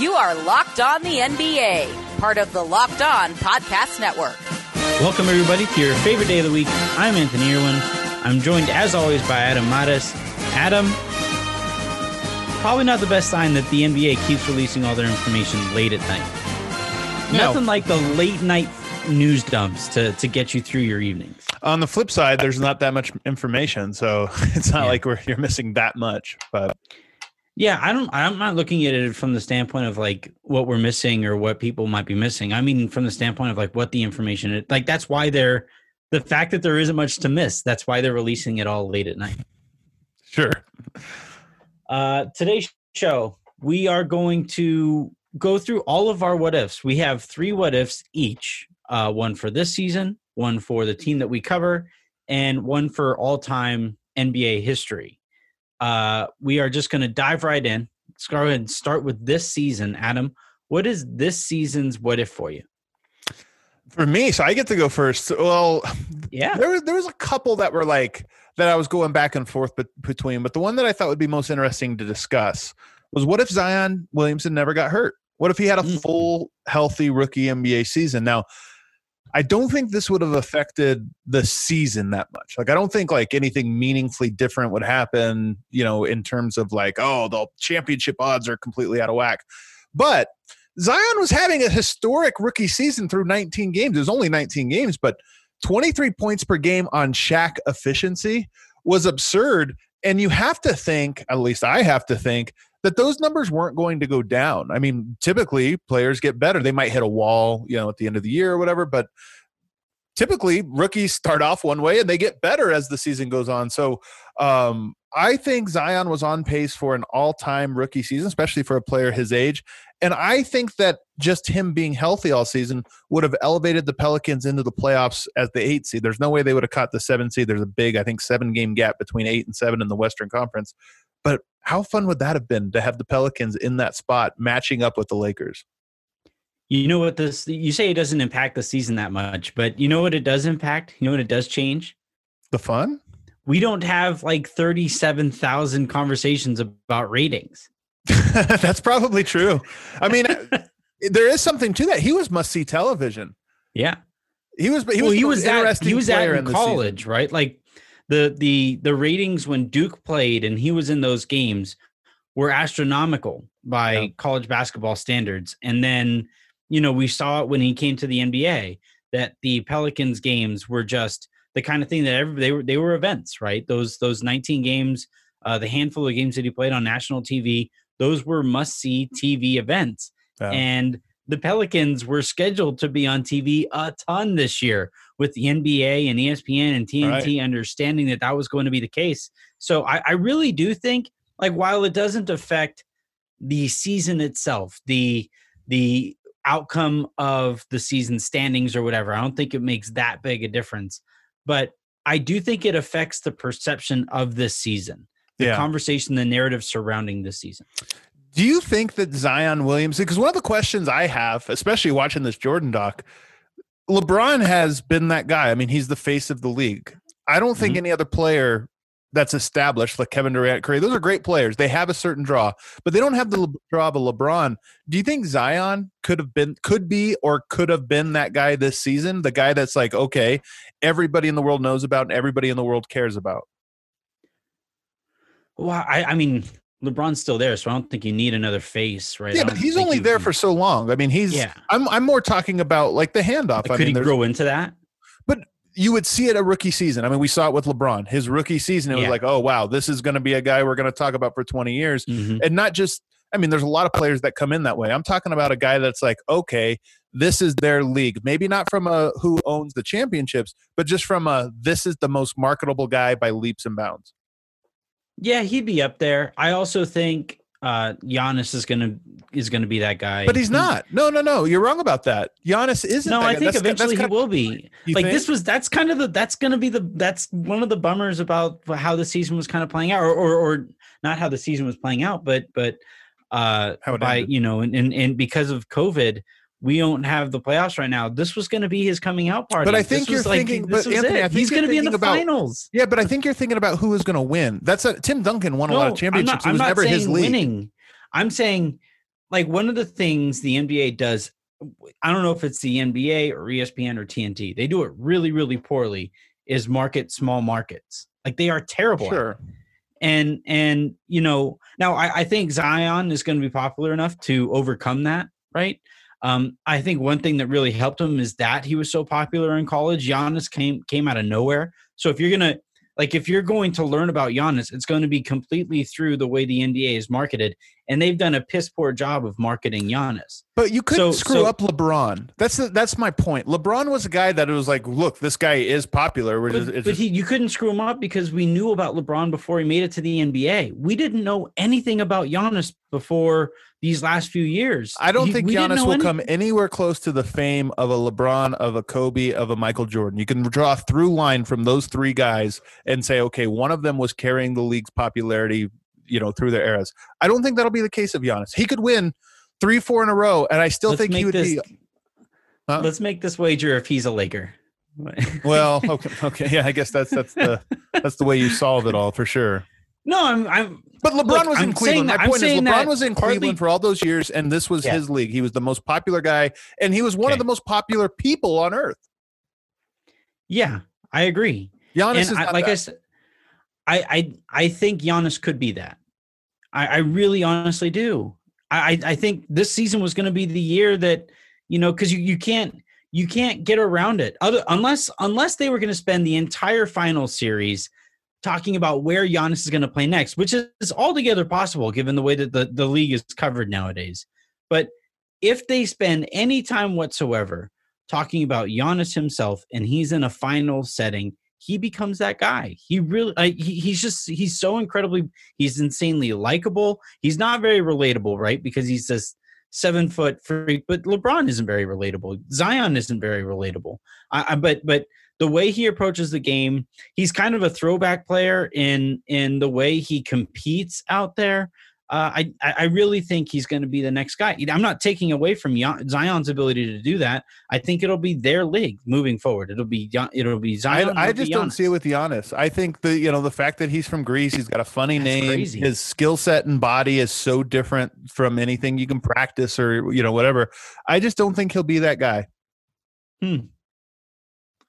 You are Locked On the NBA, part of the Locked On Podcast Network. Welcome, everybody, to your favorite day of the week. I'm Anthony Irwin. I'm joined, as always, by Adam Mares. Adam, probably not the best sign that the NBA keeps releasing all their information late at night. No. Nothing like the late night news dumps to, to get you through your evenings. On the flip side, there's not that much information, so it's not Yeah. like we're you're missing that much. But Yeah, I don't. I'm not looking at it from the standpoint of like what we're missing or what people might be missing. I mean, from the standpoint of like what the information is. Like that's why they're the fact that there isn't much to miss. That's why they're releasing it all late at night. sure, Uh, today's show, we are going to go through all of our what ifs. We have three what ifs each. Uh, one for this season, one for the team that we cover, and one for all time NBA history. Uh, we are just going to dive right in. Let's go ahead and start with this season. Adam, what is this season's what if for you? for me, so I get to go first. Well, Yeah. there was there was a couple that were like that I was going back and forth bet- between, but the one that I thought would be most interesting to discuss was what if Zion Williamson never got hurt? What if he had a Mm. full, healthy rookie NBA season? Now, I don't think this would have affected the season that much. Like, I don't think like anything meaningfully different would happen, you know, in terms of like, oh, the championship odds are completely out of whack. But Zion was having a historic rookie season through 19 games. It was only 19 games, but 23 points per game on Shaq efficiency was absurd. And you have to think, at least I have to think, that those numbers weren't going to go down. I mean, typically players get better. They might hit a wall, you know, at the end of the year or whatever, but typically rookies start off one way and they get better as the season goes on. So um, I think Zion was on pace for an all time rookie season, especially for a player his age. And I think that just him being healthy all season would have elevated the Pelicans into the playoffs as the eight seed. There's no way they would have caught the seven seed. There's a big, I think, seven game gap between eight and seven in the Western Conference. But how fun would that have been to have the Pelicans in that spot matching up with the Lakers? You know what this? You say it doesn't impact the season that much, but you know what it does impact? You know what it does change? The fun? we don't have like 37,000 conversations about ratings. That's probably true. I mean, there is something to that. He was must see television. Yeah. He was. He well, was. he was that he was player in in the season. college, right? Like the the the ratings when Duke played and he was in those games were astronomical by Yeah. college basketball standards. And then, you know, we saw it when he came to the NBA that the Pelicans games were just the kind of thing that every, they were they were events, right? Those those 19 games, uh, the handful of games that he played on national TV, those were must see TV events. Yeah. And the Pelicans were scheduled to be on TV a ton this year with the NBA and ESPN and TNT understanding that that was going to be the case. So I, I really do think, like, while it doesn't affect the season itself, the the outcome of the season standings or whatever, I don't think it makes that big a difference. But I do think it affects the perception of this season, the Yeah. conversation, the narrative surrounding this season. Do you think that Zion Williamson? Because one of the questions I have, especially watching this Jordan doc, LeBron has been that guy. I mean, he's the face of the league. I don't think Mhm. any other player that's established, like Kevin Durant, Curry, those are great players. They have a certain draw, but they don't have the le- draw of a LeBron. Do you think Zion could have been, could be, or could have been that guy this season? The guy that's like, okay, everybody in the world knows about, and everybody in the world cares about. Well, I, I mean, LeBron's still there, so I don't think you need another face, right? Yeah, but he's only there can- for so long. I mean, he's. Yeah. I'm. I'm more talking about like the handoff. I Could mean, he grow into that? But you would see it a rookie season. I mean, we saw it with LeBron. His rookie season, it was like, oh wow, this is going to be a guy we're going to talk about for 20 years, Mhm. and not just. I mean, there's a lot of players that come in that way. I'm talking about a guy that's like, okay, this is their league. Maybe not from a who owns the championships, but just from a this is the most marketable guy by leaps and bounds. Yeah, he'd be up there. I also think uh Giannis is gonna is gonna be that guy. But he's not. No, no, no. You're wrong about that. Giannis isn't. No, I think That's- that's eventually he will be. Like think? this was that's kind of the that's gonna be the that's one of the bummers about how the season was kind of playing out, or or, or not how the season was playing out, but but uh How by ended. you know and, and and because of COVID. We don't have the playoffs right now. This was going to be his coming out party. But I This think you're was like- thinking- this but Anthony, it. I think he's you're going to be in the about- finals. Yeah, but I think you're thinking about who is going to win. That's a, Tim Duncan won a lot of I'm championships. not, it I'm was not never saying his league. winning. I'm saying like one of the things the NBA does, I don't know if it's the NBA or ESPN or TNT, they do it really, really poorly, is market small markets. Like they are terrible. Sure. And and you know, now I, I think Zion is going to be popular enough to overcome that, right? Um, I think one thing that really helped him is that he was so popular in college. Giannis came came out of nowhere. So if you're gonna like if you're going to learn about Giannis, it's going to be completely through the way the NBA is marketed, and they've done a piss poor job of marketing Giannis. But you couldn't so, screw so, up LeBron. That's the, that's my point. LeBron was a guy that it was like, look, this guy is popular. But, just, but just, he, you couldn't screw him up because we knew about LeBron before he made it to the NBA. We didn't know anything about Giannis before these last few years. I don't he, think Giannis will anything. come anywhere close to the fame of a LeBron, of a Kobe, of a Michael Jordan. You can draw a through line from those three guys and say, okay, one of them was carrying the league's popularity, you know, through their eras. I don't think that'll be the case of Giannis. He could win three, four in a row, and I still let's think he would this, be. Huh? Let's make this wager if he's a Laker. well, okay, okay, yeah, I guess that's that's the that's the way you solve it all for sure. No, I'm. I'm but LeBron look, was I'm in Cleveland. My point is, LeBron was in partly, Cleveland for all those years, and this was yeah. his league. He was the most popular guy, and he was one okay. of the most popular people on earth. Yeah, I agree. Giannis and I, like that. I said, I, I I think Giannis could be that. I, I really honestly do. I I think this season was going to be the year that you know because you you can't you can't get around it other unless unless they were going to spend the entire final series talking about where Giannis is going to play next, which is altogether possible given the way that the, the league is covered nowadays. But if they spend any time whatsoever talking about Giannis himself and he's in a final setting, he becomes that guy. He really, uh, he, he's just, he's so incredibly, he's insanely likable. He's not very relatable, right? Because he's this seven foot freak, but LeBron isn't very relatable. Zion isn't very relatable. I, I but, but the way he approaches the game, he's kind of a throwback player in in the way he competes out there. Uh, I I really think he's going to be the next guy. I'm not taking away from Zion's ability to do that. I think it'll be their league moving forward. It'll be it'll be Zion. I, I just don't see it with Giannis. I think the you know the fact that he's from Greece, he's got a funny That's name. Crazy. His skill set and body is so different from anything you can practice or you know whatever. I just don't think he'll be that guy. Hmm.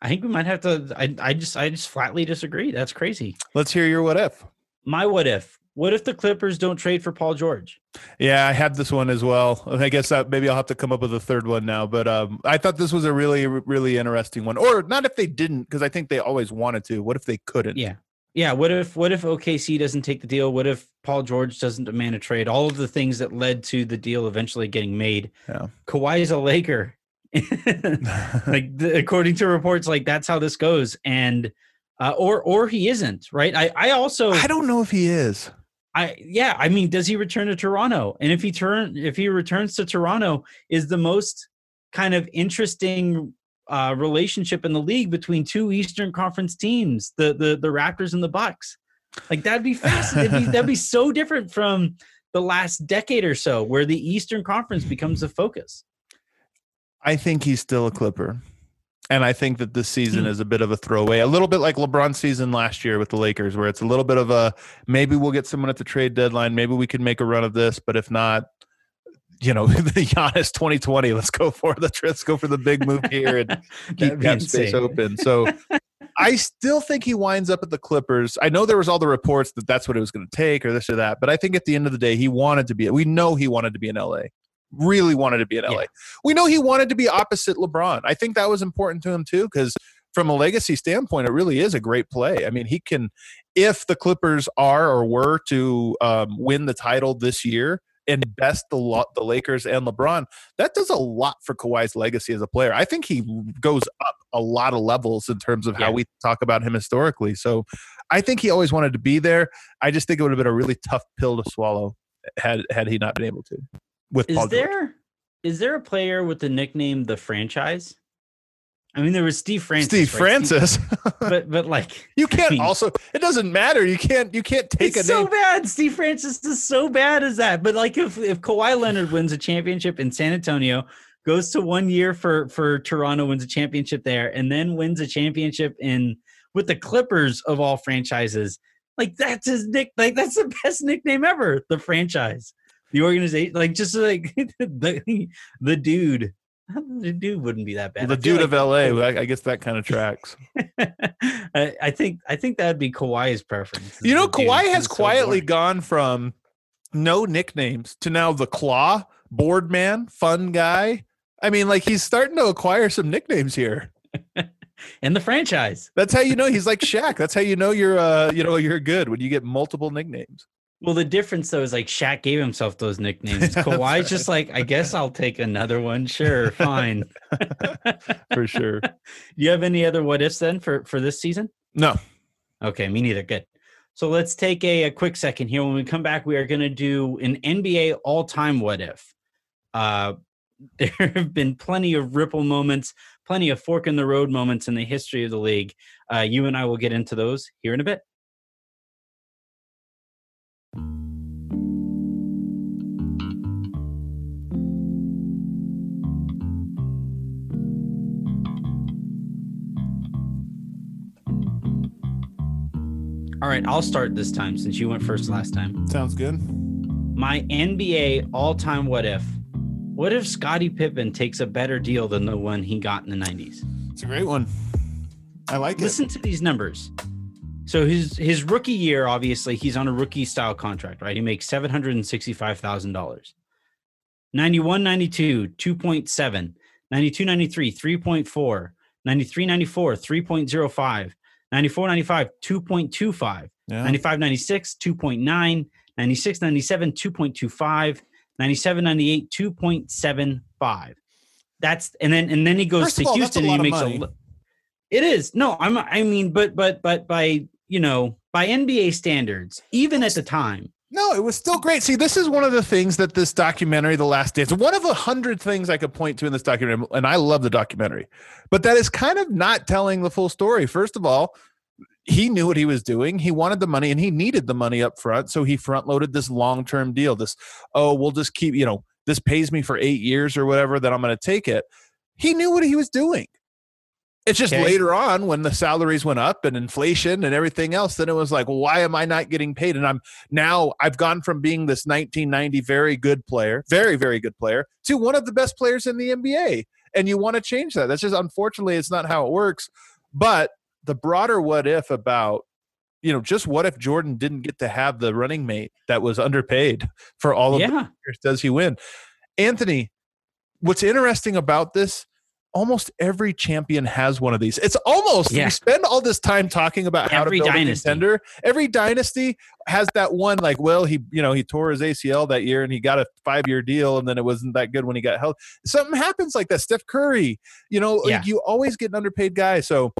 I think we might have to. I, I just I just flatly disagree. That's crazy. Let's hear your what if. My what if. What if the Clippers don't trade for Paul George? Yeah, I had this one as well. I guess that maybe I'll have to come up with a third one now. But um, I thought this was a really, really interesting one. Or not if they didn't, because I think they always wanted to. What if they couldn't? Yeah, yeah. What if what if OKC doesn't take the deal? What if Paul George doesn't demand a trade? All of the things that led to the deal eventually getting made. Yeah. Kawhi is a Laker. like the, according to reports, like that's how this goes, and uh, or or he isn't right. I I also I don't know if he is. I yeah. I mean, does he return to Toronto? And if he turn if he returns to Toronto, is the most kind of interesting uh, relationship in the league between two Eastern Conference teams, the the the Raptors and the Bucks. Like that'd be fascinating. that'd, be, that'd be so different from the last decade or so, where the Eastern Conference becomes the focus. I think he's still a Clipper. And I think that this season hmm. is a bit of a throwaway, a little bit like LeBron's season last year with the Lakers, where it's a little bit of a maybe we'll get someone at the trade deadline, maybe we can make a run of this, but if not, you know, the Giannis 2020, let's go for the let's go for the big move here and keep space open. So I still think he winds up at the Clippers. I know there was all the reports that that's what it was going to take or this or that, but I think at the end of the day, he wanted to be. We know he wanted to be in LA really wanted to be in LA. Yeah. We know he wanted to be opposite LeBron. I think that was important to him too, because from a legacy standpoint, it really is a great play. I mean, he can, if the Clippers are or were to um, win the title this year and best the the Lakers and LeBron, that does a lot for Kawhi's legacy as a player. I think he goes up a lot of levels in terms of yeah. how we talk about him historically. So, I think he always wanted to be there. I just think it would have been a really tough pill to swallow had had he not been able to with is Paul there George. is there a player with the nickname the franchise? I mean, there was Steve Francis. Steve right? Francis, Steve, but but like you can't I mean, also. It doesn't matter. You can't you can't take it's a so name. bad. Steve Francis is so bad as that. But like if if Kawhi Leonard wins a championship in San Antonio, goes to one year for for Toronto, wins a championship there, and then wins a championship in with the Clippers of all franchises. Like that's his nick. Like that's the best nickname ever. The franchise. The organization, like just like the the dude. The dude wouldn't be that bad. Well, the dude like, of LA, I, I, guess that kind of tracks. I, I, think I think that'd be Kawhi's preference. You know, Kawhi has quietly gone from no nicknames to now the Claw, board man, fun guy. I mean, like he's starting to acquire some nicknames here. in the franchise. That's how you know he's like Shaq. That's how you know you're uh you know you're good when you get multiple nicknames. Well, the difference though is like Shaq gave himself those nicknames. Kawhi's just like, I guess I'll take another one. Sure, fine. for sure. Do you have any other what ifs then for for this season? No. Okay, me neither. Good. So let's take a, a quick second here. When we come back, we are going to do an NBA all time what if. Uh, there have been plenty of ripple moments, plenty of fork in the road moments in the history of the league. Uh, you and I will get into those here in a bit. All right, I'll start this time since you went first last time. Sounds good. My NBA all time what if what if Scottie Pippen takes a better deal than the one he got in the 90s? It's a great one. I like Listen it. Listen to these numbers. So his his rookie year, obviously, he's on a rookie style contract, right? He makes seven hundred and sixty five thousand dollars. 91 92, 2.7, 92 93, 3.4, 93 94, 3.05, 94 95, 2.25, yeah. 95 96, 2.9, 96 97, 2.25, 97 98 2.75 that's and then and then he goes First to all, houston and he makes a it is. No i'm i mean but but but by you know by nba standards even at the time no, it was still great. See, this is one of the things that this documentary, The Last Dance, one of a hundred things I could point to in this documentary, and I love the documentary, but that is kind of not telling the full story. First of all, he knew what he was doing. He wanted the money and he needed the money up front. So he front loaded this long term deal. This, oh, we'll just keep, you know, this pays me for eight years or whatever, that I'm going to take it. He knew what he was doing. It's just okay. later on when the salaries went up and inflation and everything else, then it was like, well, why am I not getting paid? And I'm now I've gone from being this 1990 very good player, very, very good player, to one of the best players in the NBA. And you want to change that. That's just unfortunately it's not how it works. But the broader what if about you know just what if Jordan didn't get to have the running mate that was underpaid for all of yeah. the years? Does he win? Anthony, what's interesting about this? Almost every champion has one of these. It's almost yeah. we spend all this time talking about how every to build dynasty. a contender. Every dynasty has that one. Like, well, he you know he tore his ACL that year and he got a five year deal, and then it wasn't that good when he got held. Something happens like that. Steph Curry, you know, yeah. you always get an underpaid guy. So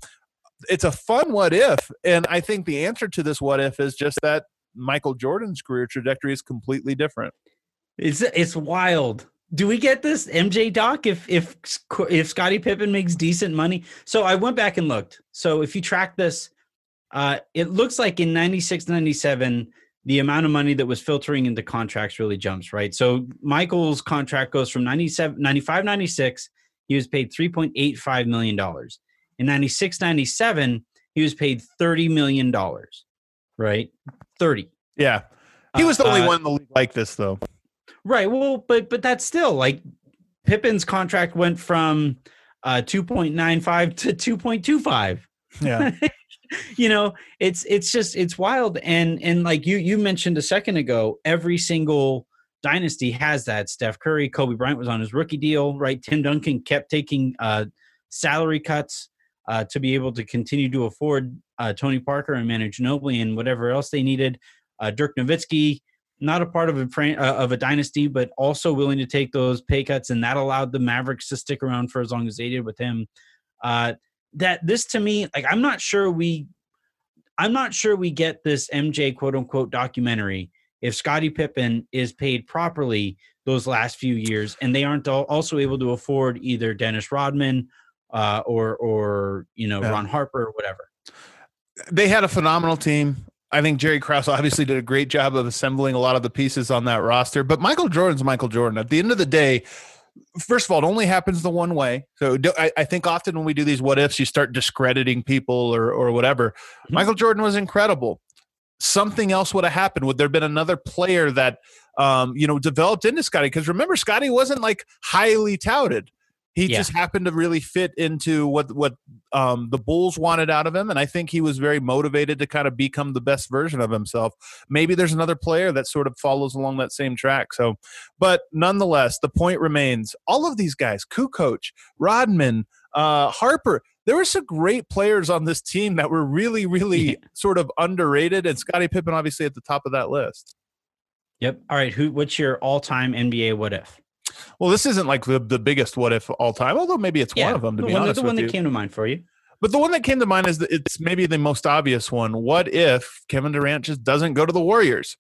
it's a fun what if, and I think the answer to this what if is just that Michael Jordan's career trajectory is completely different. It's it's wild. Do we get this MJ doc if if if Scottie Pippen makes decent money? So I went back and looked. So if you track this, uh, it looks like in 96, 97, the amount of money that was filtering into contracts really jumps, right? So Michael's contract goes from 97, 95, 96, he was paid $3.85 million. In 96, 97, he was paid $30 million, right? 30. Yeah. He was the only uh, one in the league like this, though. Right. Well, but but that's still like Pippen's contract went from uh 2.95 to 2.25. Yeah. you know, it's it's just it's wild and and like you you mentioned a second ago, every single dynasty has that. Steph Curry, Kobe Bryant was on his rookie deal, right? Tim Duncan kept taking uh salary cuts uh, to be able to continue to afford uh, Tony Parker and Manu Ginobili and whatever else they needed. Uh, Dirk Nowitzki, not a part of a uh, of a dynasty, but also willing to take those pay cuts, and that allowed the Mavericks to stick around for as long as they did with him. Uh, that this to me, like I'm not sure we, I'm not sure we get this MJ quote unquote documentary if Scottie Pippen is paid properly those last few years, and they aren't also able to afford either Dennis Rodman uh, or or you know yeah. Ron Harper or whatever. They had a phenomenal team. I think Jerry Krause obviously did a great job of assembling a lot of the pieces on that roster. But Michael Jordan's Michael Jordan. At the end of the day, first of all, it only happens the one way. So I, I, think often when we do these what ifs, you start discrediting people or or whatever. Mm-hmm. Michael Jordan was incredible. something else would have happened? Would there have been another player that um, you know developed into Scottie? Because remember, Scottie wasn't like highly touted. He yeah. just happened to really fit into what what um, the Bulls wanted out of him, and I think he was very motivated to kind of become the best version of himself. Maybe there's another player that sort of follows along that same track. So, but nonetheless, the point remains: all of these guys, Kukoc, Rodman, uh, Harper, there were some great players on this team that were really, really yeah. sort of underrated, and Scottie Pippen obviously at the top of that list. Yep. All right. Who? What's your all-time NBA what if? Well, this isn't like the, the biggest what if all time, although maybe it's yeah, one of them to be one, honest. The one that you. came to mind for you. But the one that came to mind is that it's maybe the most obvious one. What if Kevin Durant just doesn't go to the Warriors?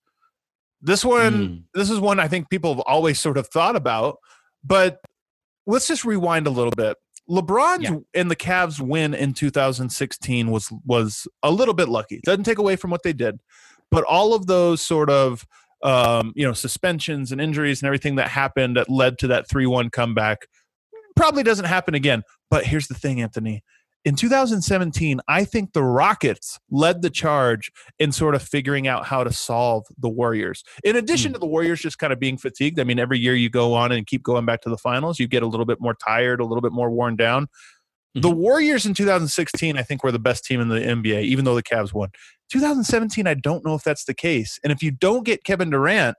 This one, mm. this is one I think people have always sort of thought about. But let's just rewind a little bit. LeBron's yeah. and the Cavs win in 2016 was was a little bit lucky. Doesn't take away from what they did, but all of those sort of um, you know, suspensions and injuries and everything that happened that led to that 3 1 comeback probably doesn't happen again. But here's the thing, Anthony. In 2017, I think the Rockets led the charge in sort of figuring out how to solve the Warriors. In addition mm. to the Warriors just kind of being fatigued, I mean, every year you go on and keep going back to the finals, you get a little bit more tired, a little bit more worn down. Mm-hmm. The Warriors in 2016, I think, were the best team in the NBA, even though the Cavs won. 2017, I don't know if that's the case. And if you don't get Kevin Durant,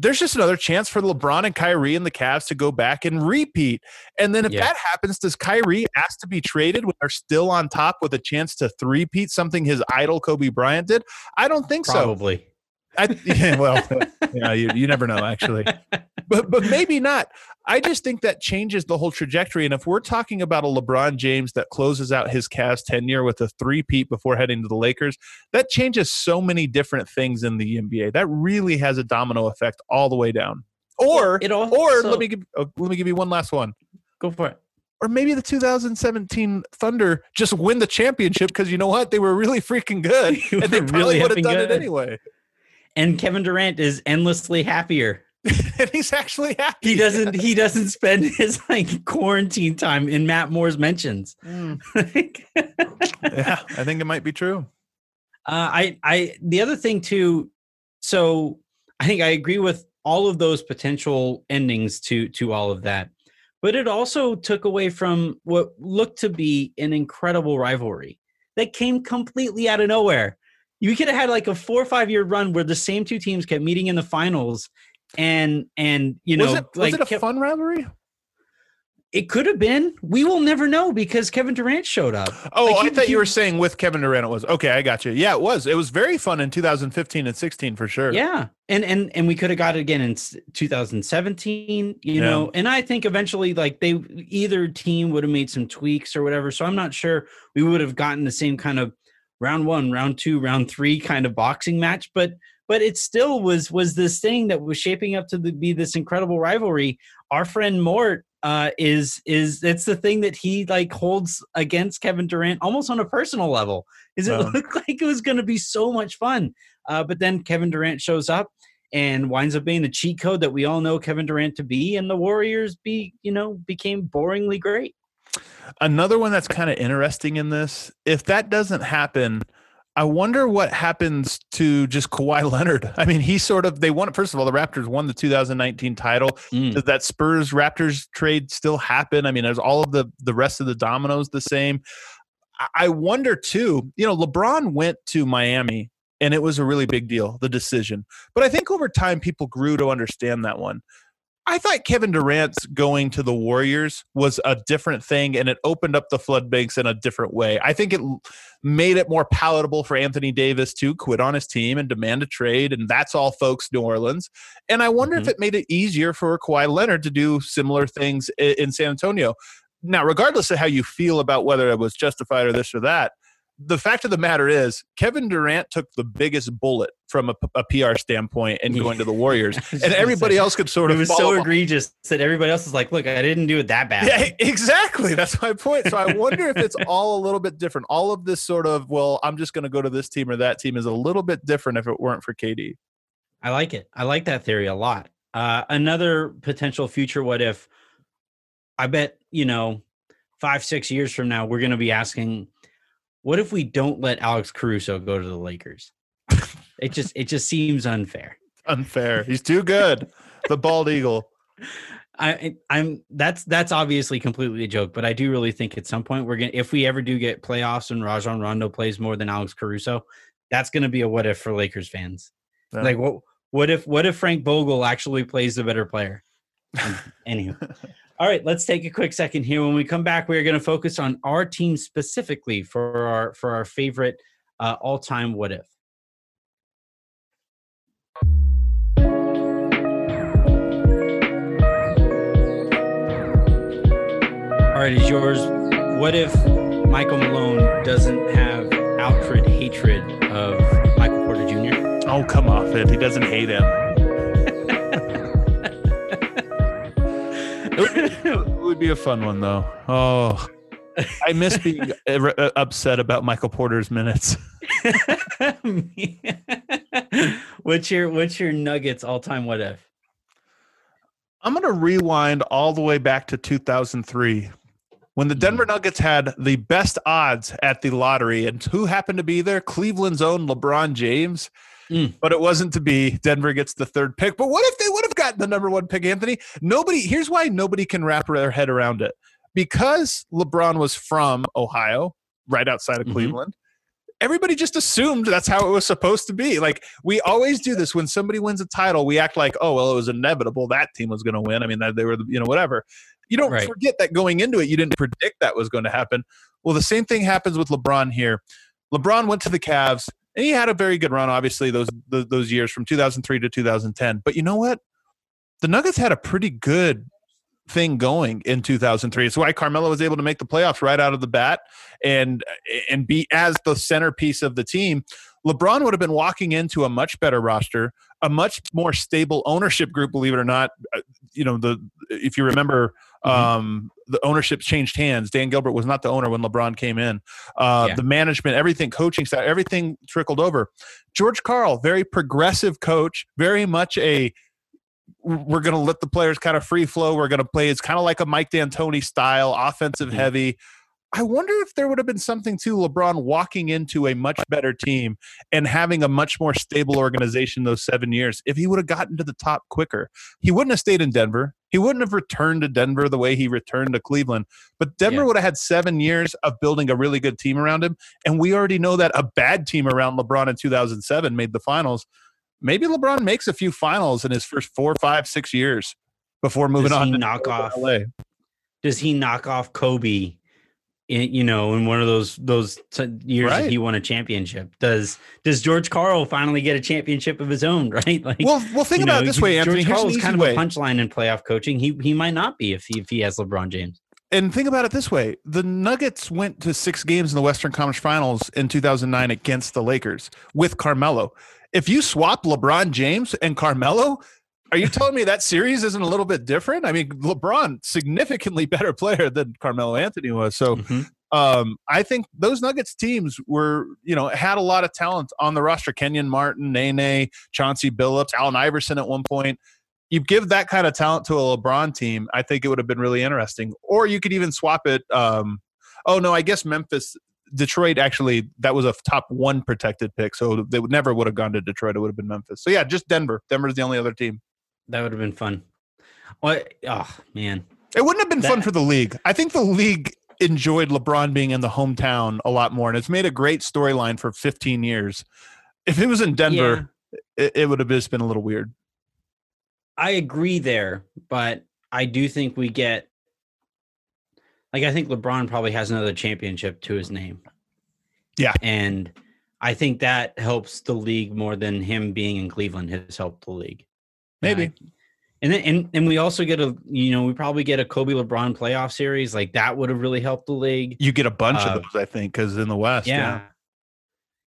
there's just another chance for LeBron and Kyrie and the Cavs to go back and repeat. And then if yeah. that happens, does Kyrie ask to be traded when they're still on top with a chance to three-peat something his idol Kobe Bryant did? I don't think Probably. so. Probably. yeah, well, yeah, you, you never know, actually. But but maybe not. I just think that changes the whole trajectory. And if we're talking about a LeBron James that closes out his Cavs tenure with a three-peat before heading to the Lakers, that changes so many different things in the NBA. That really has a domino effect all the way down. Or it also, or let me give oh, let me give you one last one. Go for it. Or maybe the 2017 Thunder just win the championship because you know what? They were really freaking good. and they probably really would have done good. it anyway. And Kevin Durant is endlessly happier. and he's actually happy. He doesn't. He doesn't spend his like quarantine time in Matt Moore's mentions. Mm. yeah, I think it might be true. Uh, I, I, the other thing too. So I think I agree with all of those potential endings to to all of that, but it also took away from what looked to be an incredible rivalry that came completely out of nowhere. You could have had like a four or five year run where the same two teams kept meeting in the finals and and you know, was it, was like, it a fun rivalry? It could have been. We will never know because Kevin Durant showed up. Oh, like, I he, thought he, you were saying with Kevin Durant it was. Okay, I got you. Yeah, it was. It was very fun in 2015 and 16 for sure. Yeah. And and and we could have got it again in 2017, you yeah. know. And I think eventually like they either team would have made some tweaks or whatever. So I'm not sure we would have gotten the same kind of round 1, round 2, round 3 kind of boxing match, but but it still was was this thing that was shaping up to the, be this incredible rivalry. Our friend Mort uh, is is it's the thing that he like holds against Kevin Durant almost on a personal level. Is it oh. looked like it was going to be so much fun, uh, but then Kevin Durant shows up and winds up being the cheat code that we all know Kevin Durant to be, and the Warriors be you know became boringly great. Another one that's kind of interesting in this, if that doesn't happen I wonder what happens to just Kawhi Leonard. I mean, he sort of they won. First of all, the Raptors won the 2019 title. Mm. Does that Spurs Raptors trade still happen? I mean, there's all of the the rest of the dominoes the same. I wonder too. You know, LeBron went to Miami, and it was a really big deal, the decision. But I think over time, people grew to understand that one. I thought Kevin Durant's going to the Warriors was a different thing and it opened up the floodgates in a different way. I think it made it more palatable for Anthony Davis to quit on his team and demand a trade, and that's all folks New Orleans. And I wonder mm-hmm. if it made it easier for Kawhi Leonard to do similar things in San Antonio. Now, regardless of how you feel about whether it was justified or this or that, the fact of the matter is, Kevin Durant took the biggest bullet from a, a PR standpoint and going to the Warriors, and everybody else could sort of. It was so egregious that everybody else is like, "Look, I didn't do it that bad." Yeah, exactly. That's my point. So I wonder if it's all a little bit different. All of this sort of, well, I'm just going to go to this team or that team is a little bit different if it weren't for KD. I like it. I like that theory a lot. Uh, another potential future what if? I bet you know, five six years from now, we're going to be asking what if we don't let Alex Caruso go to the Lakers? It just it just seems unfair. Unfair. He's too good. the bald eagle. I I'm that's that's obviously completely a joke, but I do really think at some point we're gonna if we ever do get playoffs and Rajon Rondo plays more than Alex Caruso, that's gonna be a what if for Lakers fans. Yeah. Like what what if what if Frank Vogel actually plays the better player? Anywho. All right, let's take a quick second here. When we come back, we're going to focus on our team specifically for our for our favorite uh, all-time what if. All right, is yours. What if Michael Malone doesn't have Alfred hatred of Michael Porter Jr.? Oh, come off it. He doesn't hate him. It would be a fun one, though. Oh, I miss being uh, upset about Michael Porter's minutes. what's your What's your Nuggets all time what if? I'm going to rewind all the way back to 2003 when the Denver mm. Nuggets had the best odds at the lottery, and who happened to be there? Cleveland's own LeBron James. Mm. But it wasn't to be. Denver gets the third pick. But what if they would have gotten the number one pick, Anthony? Nobody. Here's why nobody can wrap their head around it. Because LeBron was from Ohio, right outside of mm-hmm. Cleveland everybody just assumed that's how it was supposed to be. Like we always do this when somebody wins a title, we act like, oh well, it was inevitable that team was going to win. I mean, they were, you know, whatever. You don't right. forget that going into it, you didn't predict that was going to happen. Well, the same thing happens with LeBron here. LeBron went to the Cavs, and he had a very good run, obviously those those, those years from 2003 to 2010. But you know what? The Nuggets had a pretty good thing going in 2003. It's why Carmelo was able to make the playoffs right out of the bat and and be as the centerpiece of the team. LeBron would have been walking into a much better roster, a much more stable ownership group. Believe it or not, uh, you know the if you remember. Mm-hmm. Um, the ownership changed hands. Dan Gilbert was not the owner when LeBron came in. Uh, yeah. The management, everything, coaching staff, everything trickled over. George Karl, very progressive coach, very much a we're going to let the players kind of free flow. We're going to play. It's kind of like a Mike D'Antoni style, offensive mm-hmm. heavy. I wonder if there would have been something to LeBron walking into a much better team and having a much more stable organization those seven years if he would have gotten to the top quicker. He wouldn't have stayed in Denver. He wouldn't have returned to Denver the way he returned to Cleveland. But Denver yeah. would have had seven years of building a really good team around him. And we already know that a bad team around LeBron in 2007 made the finals maybe LeBron makes a few finals in his first four, five, six years before moving does on. to knock off LA. Does he knock off Kobe? In, you know, in one of those those t- years right. he won a championship. Does does George Karl finally get a championship of his own? Right? Like, well, well, think about know, it this way, Anthony. George Karl is kind of way. a punchline in playoff coaching. He he might not be if he if he has LeBron James. And think about it this way: the Nuggets went to six games in the Western Conference Finals in 2009 against the Lakers with Carmelo if you swap LeBron James and Carmelo, are you telling me that series isn't a little bit different? I mean, LeBron significantly better player than Carmelo Anthony was. So mm-hmm. um, I think those Nuggets teams were, you know, had a lot of talent on the roster. Kenyon Martin, Nene, Chauncey Billups, Allen Iverson at one point. You give that kind of talent to a LeBron team, I think it would have been really interesting. Or you could even swap it. Um, oh no, I guess Memphis Detroit actually that was a top one protected pick, so they would never would have gone to Detroit. It would have been Memphis. So yeah, just Denver. Denver's the only other team. That would have been fun. What? Oh man, it wouldn't have been that, fun for the league. I think the league enjoyed LeBron being in the hometown a lot more, and it's made a great storyline for 15 years. If it was in Denver, yeah. it, it would have just been a little weird. I agree there, but I do think we get like I think LeBron probably has another championship to his name. Yeah. And I think that helps the league more than him being in Cleveland has helped the league. Maybe. Uh, and then and, and we also get a you know, we probably get a Kobe LeBron playoff series. Like that would have really helped the league. You get a bunch uh, of those, I think, because in the West. Yeah. yeah.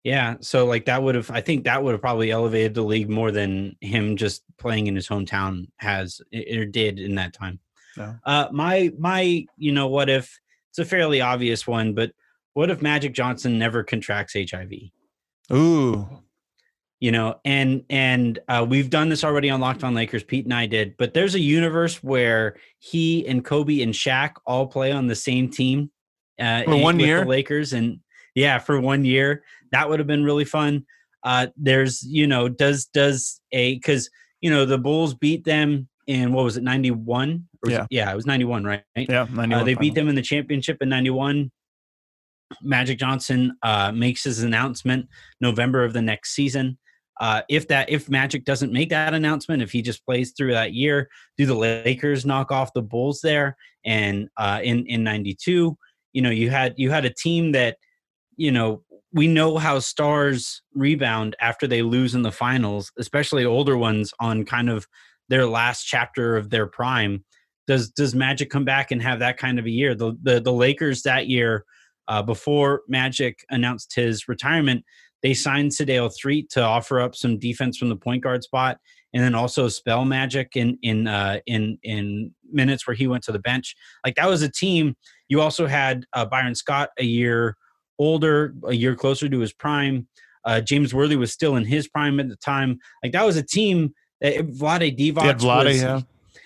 Yeah. So like that would have I think that would have probably elevated the league more than him just playing in his hometown has or did in that time. No. Uh, my my, you know, what if it's a fairly obvious one, but what if Magic Johnson never contracts HIV? Ooh. You know, and and uh, we've done this already on Locked On Lakers. Pete and I did, but there's a universe where he and Kobe and Shaq all play on the same team uh, for one year, Lakers, and yeah, for one year, that would have been really fun. Uh, there's you know does does a because you know the Bulls beat them in what was it 91 yeah it, yeah. it was 91 right? Yeah 91 uh, they beat them in the championship in 91 magic johnson uh, makes his announcement november of the next season uh, if that if magic doesn't make that announcement if he just plays through that year do the lakers knock off the bulls there? And uh, in in 92 you know you had you had a team that you know we know how stars rebound after they lose in the finals especially older ones on kind of their last chapter of their prime. Does does magic come back and have that kind of a year? The the, the lakers that year uh, before magic announced his retirement they signed Sedale Threatt to offer up some defense from the point guard spot, and then also spell magic in in uh, in in minutes where he went to the bench. Like that was a team. You also had uh, Byron Scott a year older, a year closer to his prime. Uh, James Worthy was still in his prime at the time. Like that was a team that Vlade Divac Yeah, Vlade, was, yeah.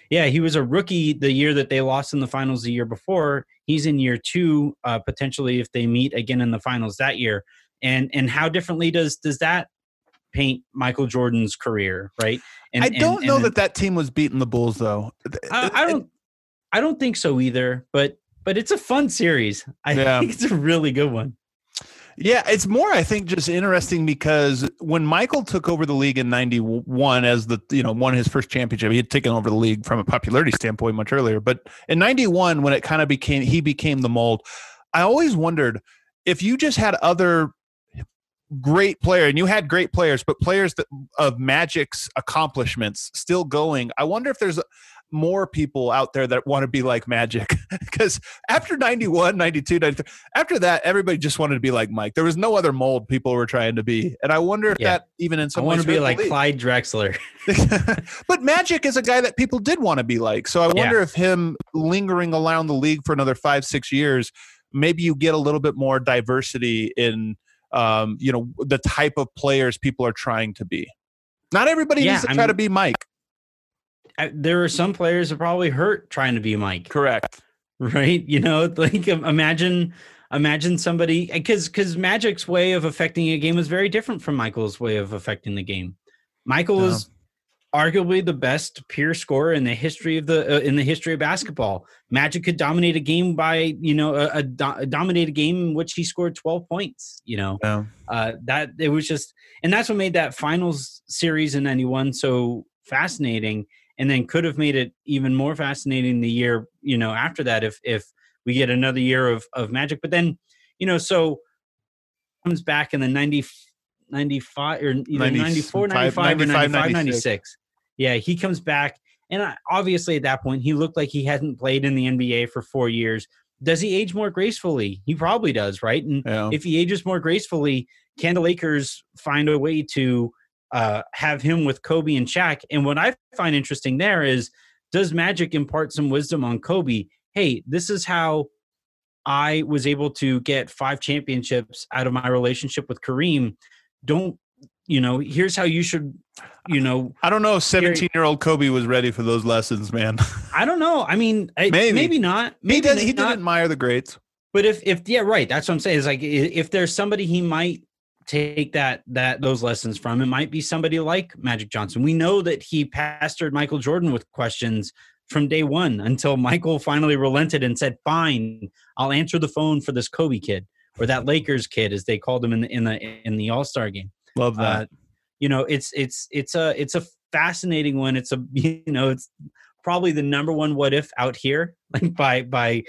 yeah, he was a rookie the year that they lost in the finals the year before. He's in year two, uh, potentially if they meet again in the finals that year. And and how differently does does that paint Michael Jordan's career, right? And I don't and know then- that that team was beating the Bulls though. I, I don't I don't think so either. But but it's a fun series. I Yeah. think it's a really good one. Yeah, it's more I think just interesting because when Michael took over the league in 91 as the you know won his first championship, he had taken over the league from a popularity standpoint much earlier, but in 91 when it kind of became he became the mold, I always wondered if you just had other great player and you had great players but players that of magic's accomplishments still going i wonder if there's more people out there that want to be like magic because after 91 92 93 after that everybody just wanted to be like mike there was no other mold people were trying to be and i wonder if Yeah. that even in some. I want to be like league. Clyde Drexler. but Magic is a guy that people did want to be like. So I wonder if him lingering around the league for another five, six years, maybe you get a little bit more diversity in, um, you know, the type of players people are trying to be. Not everybody Yeah, needs to I try to be Mike. I- there are some players that probably hurt trying to be Mike. Correct. right you know like imagine imagine somebody because because magic's way of affecting a game was very different from michael's way of affecting the game michael was arguably the best pure scorer in the history of the uh, in the history of basketball. Magic could dominate a game by you know a, a, do- a dominate a game in which he scored 12 points you know? Uh, that it was just and that's what made that finals series in 91 so fascinating. And then could have made it even more fascinating the year you know after that if if we get another year of of magic. But then you know so comes back in the 90 95 or either 94 95 or 95 95, 96 yeah he comes back and obviously at that point he looked like he hadn't played in the nba for four years does he age more gracefully he probably does right and Yeah. if he ages more gracefully, can the Lakers find a way to uh, have him with Kobe and Shaq? And what I find interesting there is, does Magic impart some wisdom on Kobe? Hey, this is how I was able to get five championships out of my relationship with Kareem. Don't you know? Here's how you should. You know, I don't know if 17 year old Kobe was ready for those lessons, man. I don't know. I mean, I, Maybe. maybe not. he Maybe did, he did not. admire the greats. But if if yeah, right. That's what I'm saying. Is like if there's somebody he might take that that those lessons from, it might be somebody like Magic Johnson. We know that he pastored Michael Jordan with questions from day one until Michael finally relented and said, "Fine, I'll answer the phone for this Kobe kid or that Lakers kid, as they called him in the in the in the All Star game." Love that. Uh, you know, it's it's it's a it's a fascinating one. It's a you know, it's probably the number one what if out here, like by by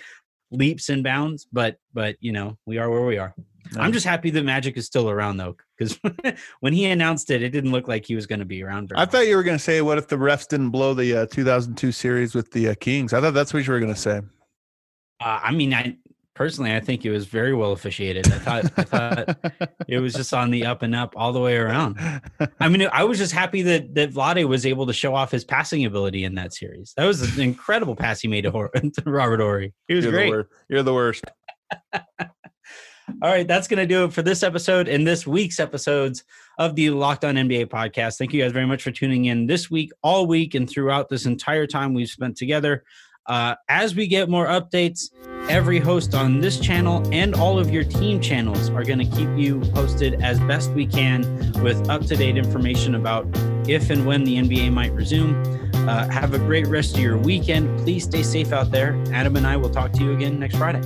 leaps and bounds. But but you know, we are where we are. I'm just happy that Magic is still around though, because when he announced it, it didn't look like he was going to be around. I long. thought you were going to say, what if the refs didn't blow the uh, 2002 series with the uh, Kings? I thought that's what you were going to say. Uh, I mean, I personally, I think it was very well officiated. I thought I thought it was just on the up and up all the way around. I mean, I was just happy that that Vlade was able to show off his passing ability in that series. That was an incredible pass he made to, Hor- to Robert Horry. He was You're great. The You're the worst. All right, that's going to do it for this episode and this week's episodes of the Locked On NBA podcast. Thank you guys very much for tuning in this week, all week, and throughout this entire time we've spent together. Uh, as we get more updates, every host on this channel and all of your team channels are going to keep you posted as best we can with up to date information about if and when the NBA might resume. Uh, have a great rest of your weekend. Please stay safe out there. Adam and I will talk to you again next Friday.